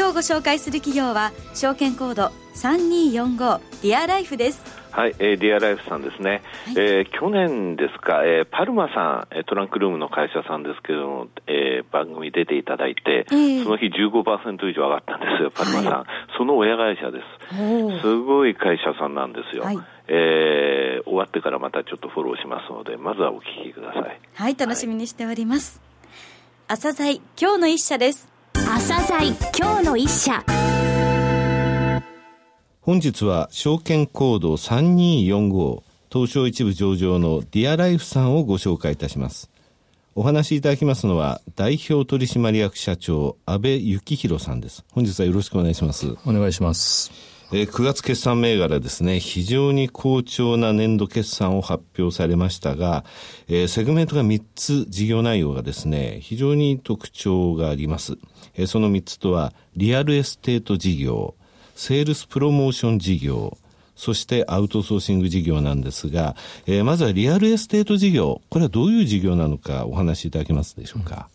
今日ご紹介する企業は証券コード3245ディアライフです。はい、えー、ディアライフさんですね、はい、えー、去年ですか、えー、パルマさん、トランクルームの会社さんですけども、えー、番組出ていただいて、えー、その日15%以上上がったんですよ、パルマさん、はい、その親会社です、すごい会社さんなんですよ、はい、えー、終わってからまたちょっとフォローしますので、まずはお聞きください。はい、楽しみにしております。朝鮮今日の一社です。朝鮮今日の一社。本日は証券コード3245東証一部上場のディアライフさんをご紹介いたします。お話しいただきますのは代表取締役社長安倍幸宏さんです。本日はよろしくお願いします。お願いします。えー、9月決算銘柄ですね、非常に好調な年度決算を発表されましたが、えー、セグメントが3つ事業内容がですね、非常に特徴があります。えー、その3つとは、リアルエステート事業、セールスプロモーション事業、そしてアウトソーシング事業なんですが、えー、まずはリアルエステート事業、これはどういう事業なのかお話しいただけますでしょうか？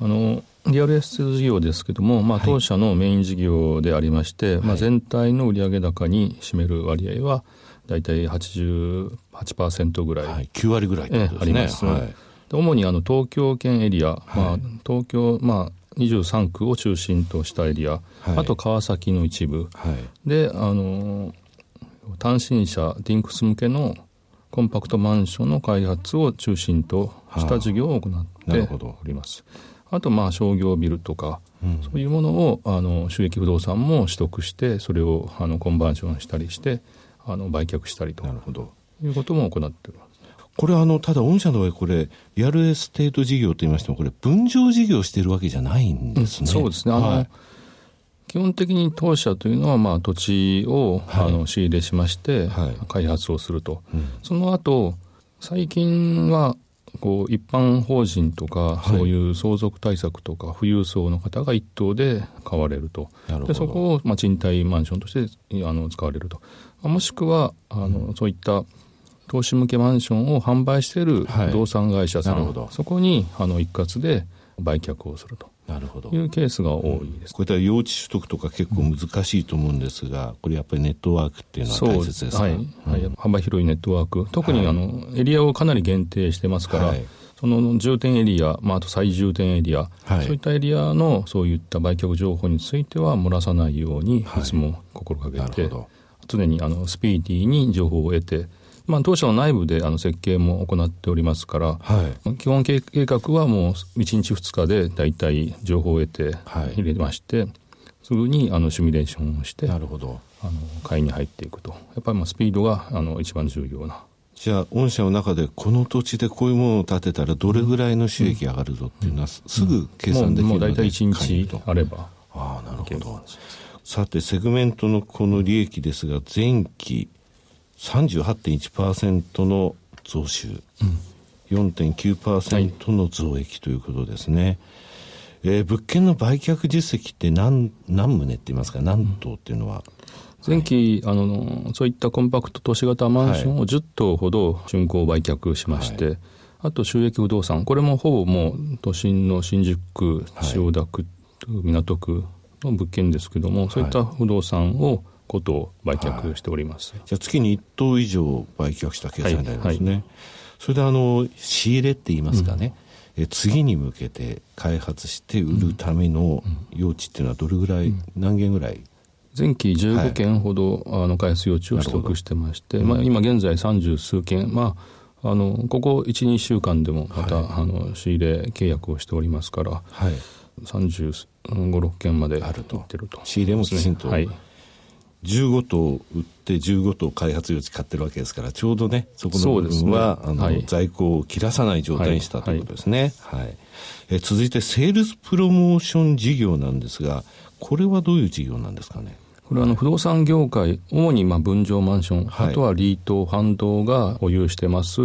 あのリアルエステート事業ですけども、まあ、当社のメイン事業でありまして、はい、まあ、全体の売上高に占める割合は、大体88%ぐらい、はい、9割ぐらい、ね、あります。はい、主にあの東京圏エリア、まあ、東京、まあ、23区を中心としたエリア、はい、あと川崎の一部、はい、であの単身者ディンクス向けのコンパクトマンションの開発を中心とした事業を行っております。あとまあ商業ビルとか、うん、そういうものをあの収益不動産も取得してそれをあのコンバージョンしたりしてあの売却したりということも行っております。これはあの、ただ御社の場合、これ、リアルエステート事業と言いましても、これ、分譲事業しているわけじゃないんですね。そうですね。あの、はい、基本的に当社というのは、まあ、土地を、はい、あの仕入れしまして、はい、開発をすると。うん、その後、最近は、こう一般法人とか、そういう相続対策とか、富裕層の方が一棟で買われると、でそこをまあ賃貸マンションとしてあの使われると、もしくはあの、うん、そういった投資向けマンションを販売してい。る不動産会社さん、はい、そこにあの一括で売却をすると。なるほど。いうケースが多いです、これは用地取得とか結構難しいと思うんですが、これやっぱりネットワークっていうのは大切ですか、はい、はい、幅広いネットワーク、特にあの、エリアをかなり限定してますから、はい、その重点エリア、まあ、あと最重点エリア、はい、そういったエリアのそういった売却情報については漏らさないように、いつも心がけて、常にあのスピーディーに情報を得て、まあ、当社の内部であの設計も行っておりますから、はい、基本計画はもう1日2日で大体情報を得て入れまして、はい、すぐにあのシミュレーションをしてなるほど。あの買いに入っていくと。やっぱりまあスピードがあの一番重要な。じゃあ御社の中でこの土地でこういうものを建てたらどれぐらいの収益上がるぞっていうのはすぐ計算できるので、うん、もう大体1日あれば。ああなるほど。さてセグメントのこの利益ですが前期38.1%の増収、うん、4.9%の増益ということですね。はい、えー、物件の売却実績って何何棟って言いますか？何棟っていうのは、前期、はい、あのそういったコンパクト都市型マンションを10棟ほど竣工売却しまして、はい、あと収益不動産。これもほぼもう都心の新宿区千代田区、港区の物件ですけどもそういった不動産をことを売却しております、はい、じゃあ月に1棟以上売却した計算になりますね、はい。はい、それであの仕入れって言いますかね、うん、え次に向けて開発して売るための用地っていうのはどれぐらい、うん、何件ぐらい？前期15件ほど、あの開発用地を取得してまして、まあ、今現在三十数件、まあ、あのここ1、2週間でもまた、あの仕入れ契約をしておりますから、はい、35、6件まであると。仕入れもきちんと、はい15棟売って15棟開発用地買ってるわけですからちょうどねそこの部分は、ね、あの、はい、在庫を切らさない状態にしたということですね、はい、はい、え続いてセールスプロモーション事業なんですがこれはどういう事業なんですかね？これはあの不動産業界、主にまあ分譲マンション、はい、あとはリート、ファンドが保有してます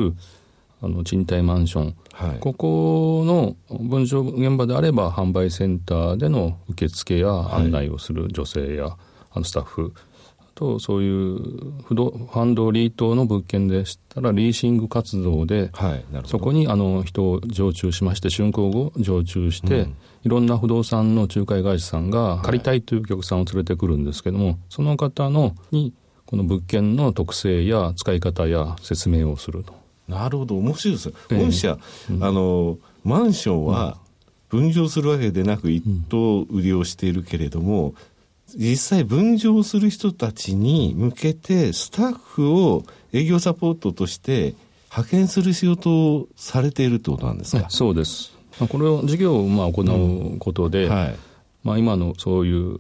あの賃貸マンション、はい、ここの分譲現場であれば販売センターでの受付や案内をする女性や、あのスタッフ。とそういう不動ファンドリートの物件でしたらリーシング活動で、はい、そこにあの人を常駐しまして竣工後常駐して、うん、いろんな不動産の仲介会社さんが借りたいというお客さんを連れてくるんですけども、その方のにこの物件の特性や使い方や説明をすると。なるほど。面白いです本社、うん、あのマンションは分譲するわけでなく一棟売りをしているけれども、実際分譲する人たちに向けてスタッフを営業サポートとして派遣する仕事をされているってことなんですか？そうです。これを事業をまあ行うことで、うんはい、まあ、今のそういう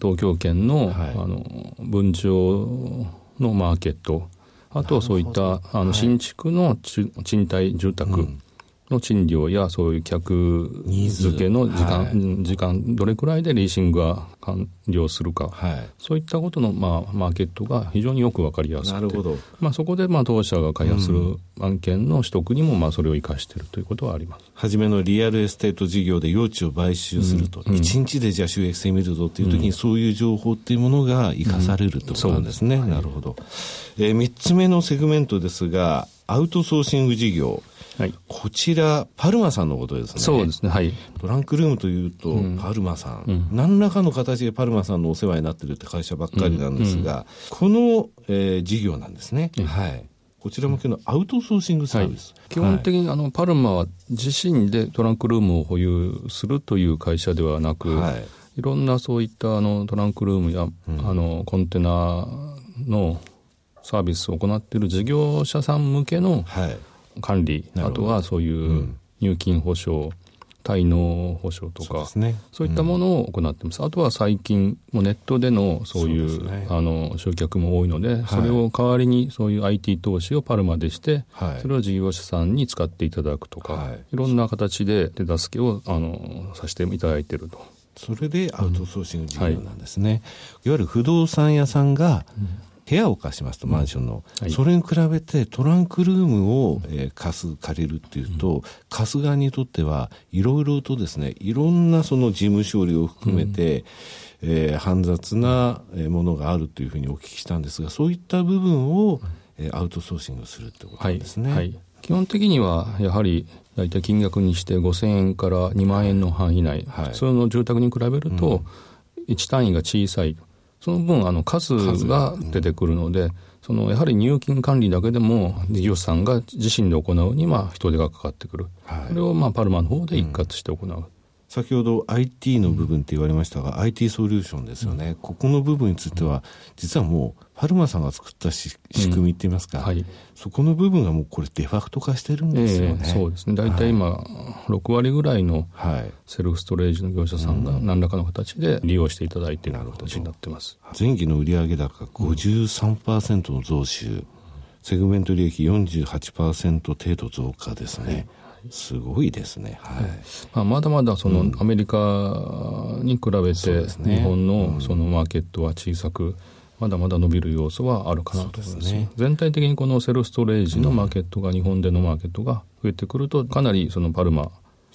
東京圏の,、はい、あの分譲のマーケットあとそういったあの新築の賃貸住宅、うんの賃料やそういう客付けの時間、はい、時間、どれくらいでリーシングが完了するか、はい、そういったことの、まあ、マーケットが非常によく分かりやすくて、まあ、そこで、まあ、当社が開発する案件の取得にも、まあ、それを生かしているということはあります。初めのリアルエステート事業で用地を買収すると、うん、1日でじゃあ収益性見るぞっていう時に、そういう情報っていうものが生かされるってことなんですね。うん、なるほど。えー、3つ目のセグメントですが、アウトソーシング事業。はい、こちら、パルマさんのことですね。そうですね。はい。トランクルームというと、うん、パルマさん,、うん、何らかの形でパルマさんのお世話になってるって会社ばっかりなんですが、うん、この、えー、事業なんですね。はい。こちら向けのアウトソーシングサービス。はい、基本的に、あの、パルマは自身でトランクルームを保有するという会社ではなく、はい、いろんなそういったあのトランクルームや、あのコンテナのサービスを行っている事業者さん向けの、はい管理、あとはそういう入金保証、滞納保証とかそう、ね,、いったものを行ってます、うん、あとは最近もネットでのそういう、ね、あの集客も多いので、はい、それを代わりにそういう IT 投資をパルマでして、はい、それを事業者さんに使っていただくとか、はい、いろんな形で手助けをあのさせていただいていると。それでアウトソーシング事業なんですね、うん、い。わゆる不動産屋さんが、部屋を貸しますと、マンションの、はい、それに比べてトランクルームを、えー、貸す、借りるっていうと、貸す側にとってはいろいろとですね、いろんなその事務処理を含めて、うん、えー、煩雑なものがあるというふうにお聞きしたんですが、そういった部分を、えー、アウトソーシングするってことですね。はい、はい、基本的にはやはり大体金額にして5000円から2万円の範囲内、はい、普通の住宅に比べると1単位が小さい。その分、あの、数が出てくるので、その、やはり入金管理だけでも、事業者さんが自身で行うには人手がかかってくる。はい、これを、まあ、パルマの方で一括して行う。うん先ほど IT の部分って言われましたが、うん、IT ソリューションですよね、うん、ここの部分については、実はもう、ファルマさんが作ったし仕組みって言いますか、うん。はい、そこの部分がもうこれ、デファクト化してるんですよね。えー、そうですね、大体今、はい、6割ぐらいのセルフストレージの業者さんが何らかの形で利用していただいている形になってます、前期の売上高53%の増収、セグメント利益48%程度増加ですね。はいすごいですね、はい。まあ、まだまだそのアメリカに比べて日本のそのマーケットは小さく、まだまだ伸びる要素はあるかなと思います。すね、全体的にこのセルフストレージのマーケットが、日本でのマーケットが増えてくると、かなりそのパルマ、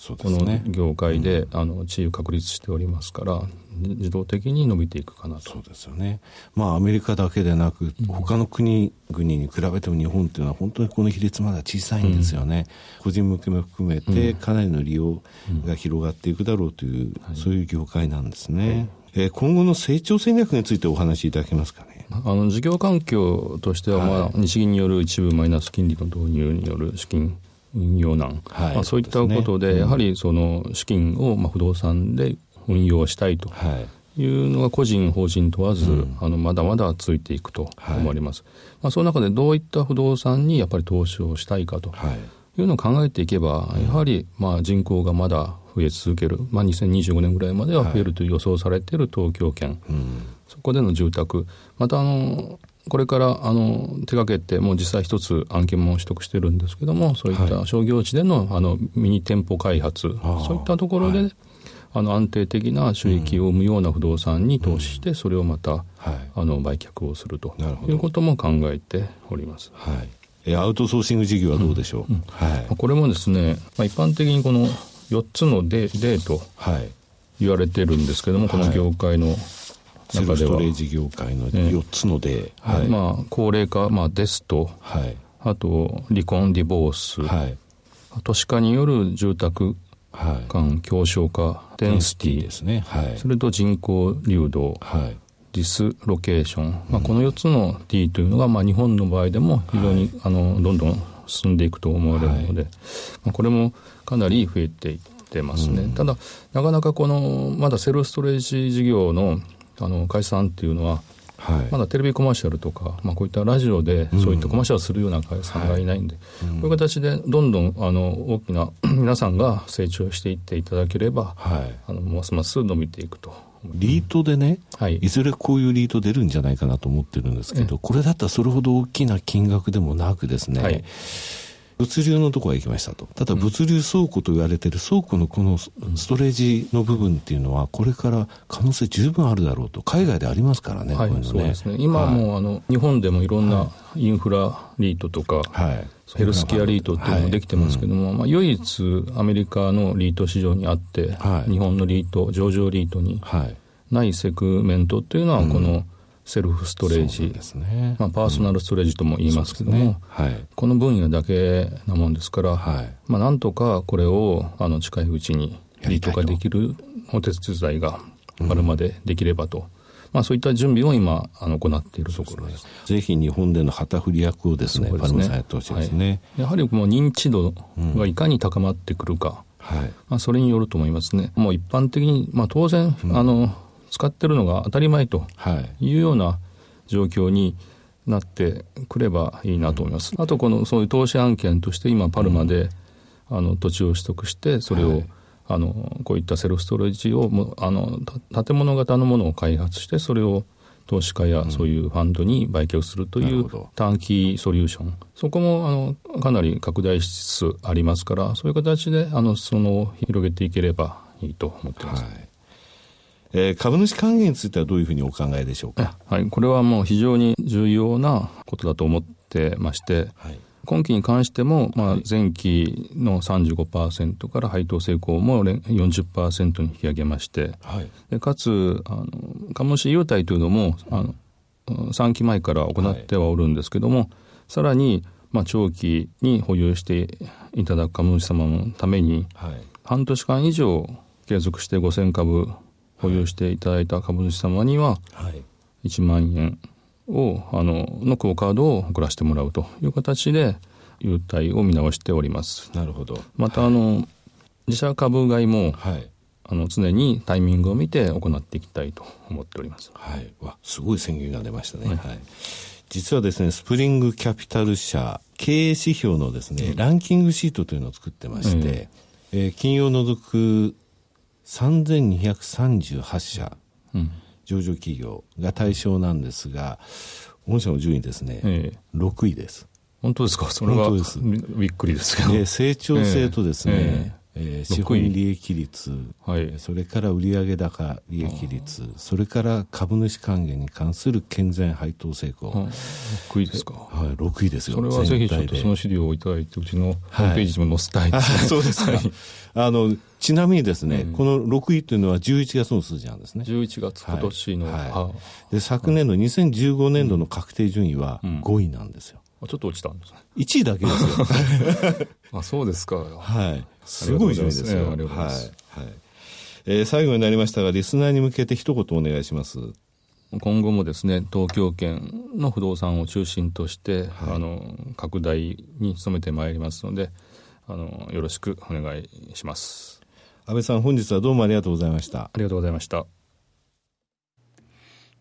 この業界で、あの地位を確立しておりますから、自動的に伸びていくかなと。そうですよね。まあアメリカだけでなく、他の国々に比べても日本っていうのは本当にこの比率まだ小さいんですよね。うん、個人向けも含めてかなりの利用が広がっていくだろうという、うん、そういう業界なんですね。はい、えー、今後の成長戦略についてお話しいただけますかね。あの事業環境としては、まあ、はい、日銀による一部マイナス金利の導入による資金運用難、はい、まあ、そういったことで、やはりその資金をまあ不動産で運用したいとい。うのが個人、法人問わず、うん、あのまだまだついていくと思われます。はい、まあ、その中でどういった不動産にやっぱり投資をしたいかとい。うのを考えていけば、やはりまあ人口がまだ増え続ける、まあ、2025年ぐらいまでは増えると予想されている東京圏、はいそこでの住宅、またあのこれからあの手掛けて、もう実際一つ案件も取得してるんですけども、そういった商業地でのあのミニ店舗開発、そういったところで、あの安定的な収益を生むような不動産に投資して、それをまた、あの売却をするということも考えております。はい。アウトソーシング事業はどうでしょう、うんうん、はい、これもですね、まあ、一般的にこの4つのデデーと言われてるんですけども、はい、この業界の中では、セルストレージ業界の4つの D、はい、まあ、高齢化、まあ、 death と、はい、あと離婚 divorce、はい、都市化による住宅間狭小化、 density。ですね、はい、それと人口流動、はい、 dislocation、まあ、この4つの D というのが、まあ、日本の場合でも非常に、あのどんどん進んでいくと思われるので、まあ、これもかなり増えていってますね、うん、ただなかなかこのまだセルフストレージ事業のあの解散っていうのははい、まだテレビコマーシャルとか、まあ、こういったラジオでそういったコマーシャルするような会社さんがいないんで、うん。はい、こういう形でどんどんあの大きな 皆さんが成長していっていただければ、はい、あのますます伸びていくと。リートでね、はい、いずれこういうリート出るんじゃないかなと思ってるんですけど、これだったらそれほど大きな金額でもなくですね、はい物流のところへ行きましたと。ただ物流倉庫と言われている倉庫のこのストレージの部分っていうのは、これから可能性十分あるだろうと。海外でありますからね、はい、ね。そうですね。今も、はい、あの、日本でもいろんなインフラリートとか、はい、ヘルスケアリートっていうのができてますけども、はい。うん、まあ、唯一アメリカのリート市場にあって、はい、日本のリート、上場リートにないセグメントっていうのは、この、うんセルフストレージ、ね、まあ、パーソナルストレージとも言いますけども、うん。ね。はい、この分野だけなもんですから、はい、まあ、なんとかこれをあの近いうちにリート化できるお手伝いがあるまでできればと。うん、まあ、そういった準備を今あの行っているところです。ぜひ日本での旗振り役をですね、すね。パルマさんやってほしいですね、はい、やはりもう認知度がいかに高まってくるか、うん、はい。まあ、それによると思いますね。もう一般的に、まあ、当然、あの使ってるのが当たり前とい。うような状況になってくればいいなと思います。あとこのそういう投資案件として今パルマで、あの土地を取得してそれを、あのこういったセルフストレージをもあの建物型のものを開発してそれを投資家やそういうファンドに売却するという短期ソリューション、そこもあのかなり拡大しつつありますから、そういう形であのその広げていければいいと思ってます。はいえー、株主還元についてはどういうふうにお考えでしょうか？はい、これはもう非常に重要なことだと思ってまして、はい、今期に関しても、まあ、前期の35%から配当成功も40%に引き上げまして、はい、でかつあの株主優待というのもあの3期前から行ってはおるんですけども、はい、さらに、まあ、長期に保有していただく株主様のために、はい、半年間以上継続して5000株保有していただいた株主様には、1万円を、あの、のクオカードを送らせてもらうという形で、優待を見直しております。なるほど。また、あの、自社株買いも、はい、あの常にタイミングを見て行っていきたいと思っております。はい。わ、すごい宣言が出ましたね。はい、はい。実はですね、スプリングキャピタル社経営指標のですね、うん、ランキングシートというのを作ってまして、うん、えー、金曜除く3238社、うん、上場企業が対象なんですが、御社の順位ですね、ええ、6位です。本当ですか？それはびっくりですけど。成長性とですね、ええー、資本利益率、はい、それから売上高利益率、それから株主還元に関する健全配当成功。6位ですか。はい、6位ですよ。それはぜひちょっとその資料をいただいて、うちのホームページにも載せたいですね。はい、そうですか。あの、ちなみにですね、うん、この6位というのは11月の数字なんですね。11月、今年の。はいはい、で昨年度、2015年度の確定順位は5位なんですよ。うん、ちょっと落ちたんですね。1位だけですよ。あ、そうですか。はい。すごい順位ですよ。ありがとうございます。はい。はい、えー、最後になりましたが、リスナーに向けて一言お願いします。今後もですね、東京圏の不動産を中心として、はい、あの、拡大に努めてまいりますので、あの、よろしくお願いします。安倍さん、本日はどうもありがとうございました。ありがとうございました。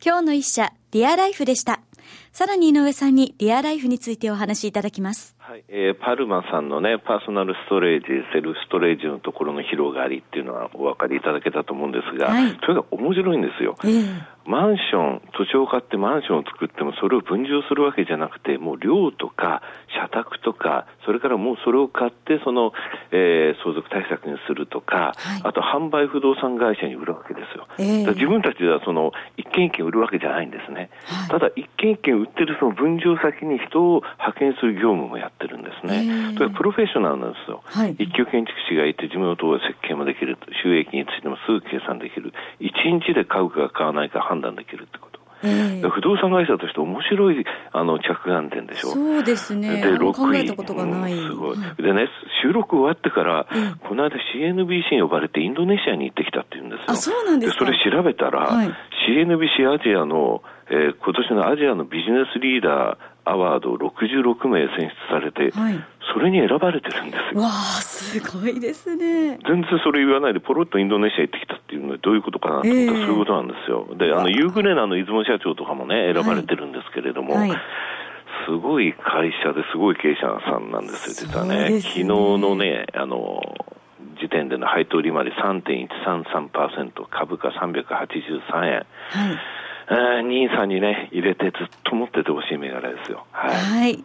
今日の一社、ディアライフでした。さらに井上さんにディアライフについてお話しいただきます。はい、えー、パルマさんのね、パーソナルストレージ、セルフストレージのところの広がりっていうのはお分かりいただけたと思うんですが、はい、とにかく面白いんですよ。えーマンション、土地を買ってマンションを作ってもそれを分譲するわけじゃなくて、もう寮とか社宅とか、それからもうそれを買って、その、えー、相続対策にするとか、はい、あと販売不動産会社に売るわけですよ。えー、自分たちではその一軒一軒売るわけじゃないんですね。はい、ただ、一軒一軒売ってるその分譲先に人を派遣する業務もやってるんですね。えー、プロフェッショナルなんですよ。はい、一級建築士がいて、地元設計もできる、収益についてもすぐ計算できる、一日で買うか買わないか判断できるってこと。えー、不動産会社として面白いあの着眼点でしょそうですね。で、考えたことがない。すごい。でね、収録終わってから、うん、この間 CNBC に呼ばれてインドネシアに行ってきたって言うんですよ。あ、そうなんですかそれ調べたら、はい、CNBC アジアの、えー、今年のアジアのビジネスリーダーアワード66名選出されて、はい、それに選ばれてるんですよ。わあ、すごいですね。全然それ言わないで、ポロッとインドネシア行ってきたっていうのはどういうことかなと思ったら、そういうことなんですよ。で、あの、ユーグレナの出雲社長とかもね、選ばれてるんですけれども、はいはいすごい会社ですごい経営者さんなんですよ、実はね。ね昨日のね、あの、時点での配当利回り3.133%、株価383円。はい、兄さんにね、入れてずっと持っててほしい銘柄ですよ。はい。はい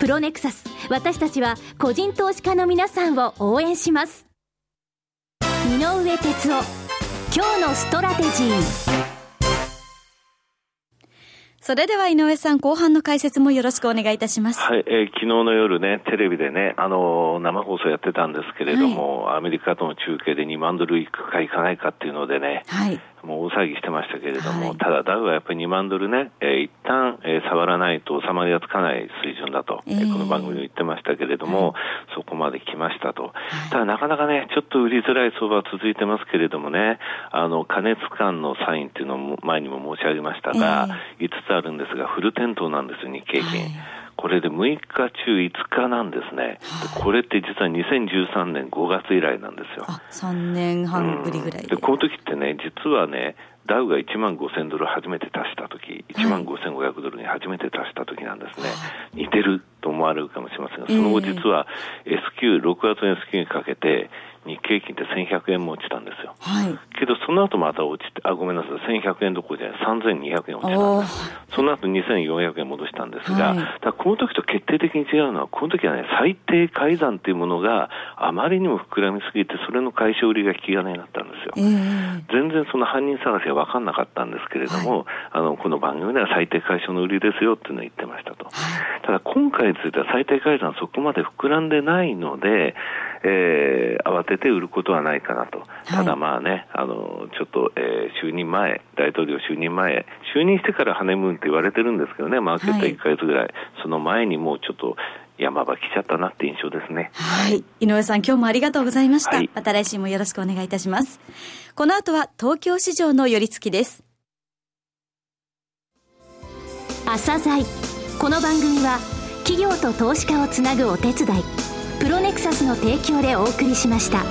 プロネクサス。私たちは個人投資家の皆さんを応援します。井上哲夫。今日のストラテジー。それでは井上さん、後半の解説もよろしくお願いいたします。はい、えー、昨日の夜ね、テレビでね、あのー、生放送やってたんですけれども、はい、アメリカとの中継で2万ドル行くか行かないかっていうのでね、はい、もう大騒ぎしてましたけれども、はい、ただダウはやっぱり2万ドルね、えー、一旦、えー、触らないと収まりがつかない水準だと、えー、この番組で言ってましたけれども、そこまで来ましたと。ただなかなかね、ちょっと売りづらい相場続いてますけれどもね、あの、加熱感のサインっていうのも前にも申し上げましたが、5つあるんですが、フル点灯なんですよ、日経金。これで6日中5日なんですね、はい、これって実は2013年5月以来なんですよ。3年半ぶりぐらいで,、でこの時ってね、実はね、ダウが1万5000ドル初めて達した時、1万5500ドルに初めて達した時なんですね、はい、似てると思われるかもしれませんが、その後実は S q、6月の S q にかけて、日経金って1100円も落ちたんですよ。はい。けど、その後また落ちて、あ、ごめんなさい、1100円どころじゃない、3200円落ちたんです。その後2400円戻したんですが、はい、だこの時と決定的に違うのは、この時はね、最低改ざんっていうものがあまりにも膨らみすぎて、それの解消売りが引き金になったんですよ。えー、全然その犯人探しが分かんなかったんですけれども、はい、あの、この番組では最低解消の売りですよっていうのを言ってましたと。はい、ただ、今回については最低改ざんそこまで膨らんでないので、えー、慌てて売ることはないかなと、ただまあね、あのちょっと、えー、就任前、大統領就任前、就任してからハネムーンって言われてるんですけどね、マーケット1か月ぐらい、はい、その前にもうちょっと山場来ちゃったなって印象ですね。はい。井上さん、今日もありがとうございました。はい、また来週もよろしくお願いいたします。この後は東京市場の寄り付きです。朝鮮この番組は企業と投資家をつなぐお手伝いプロネクサスの提供でお送りしました。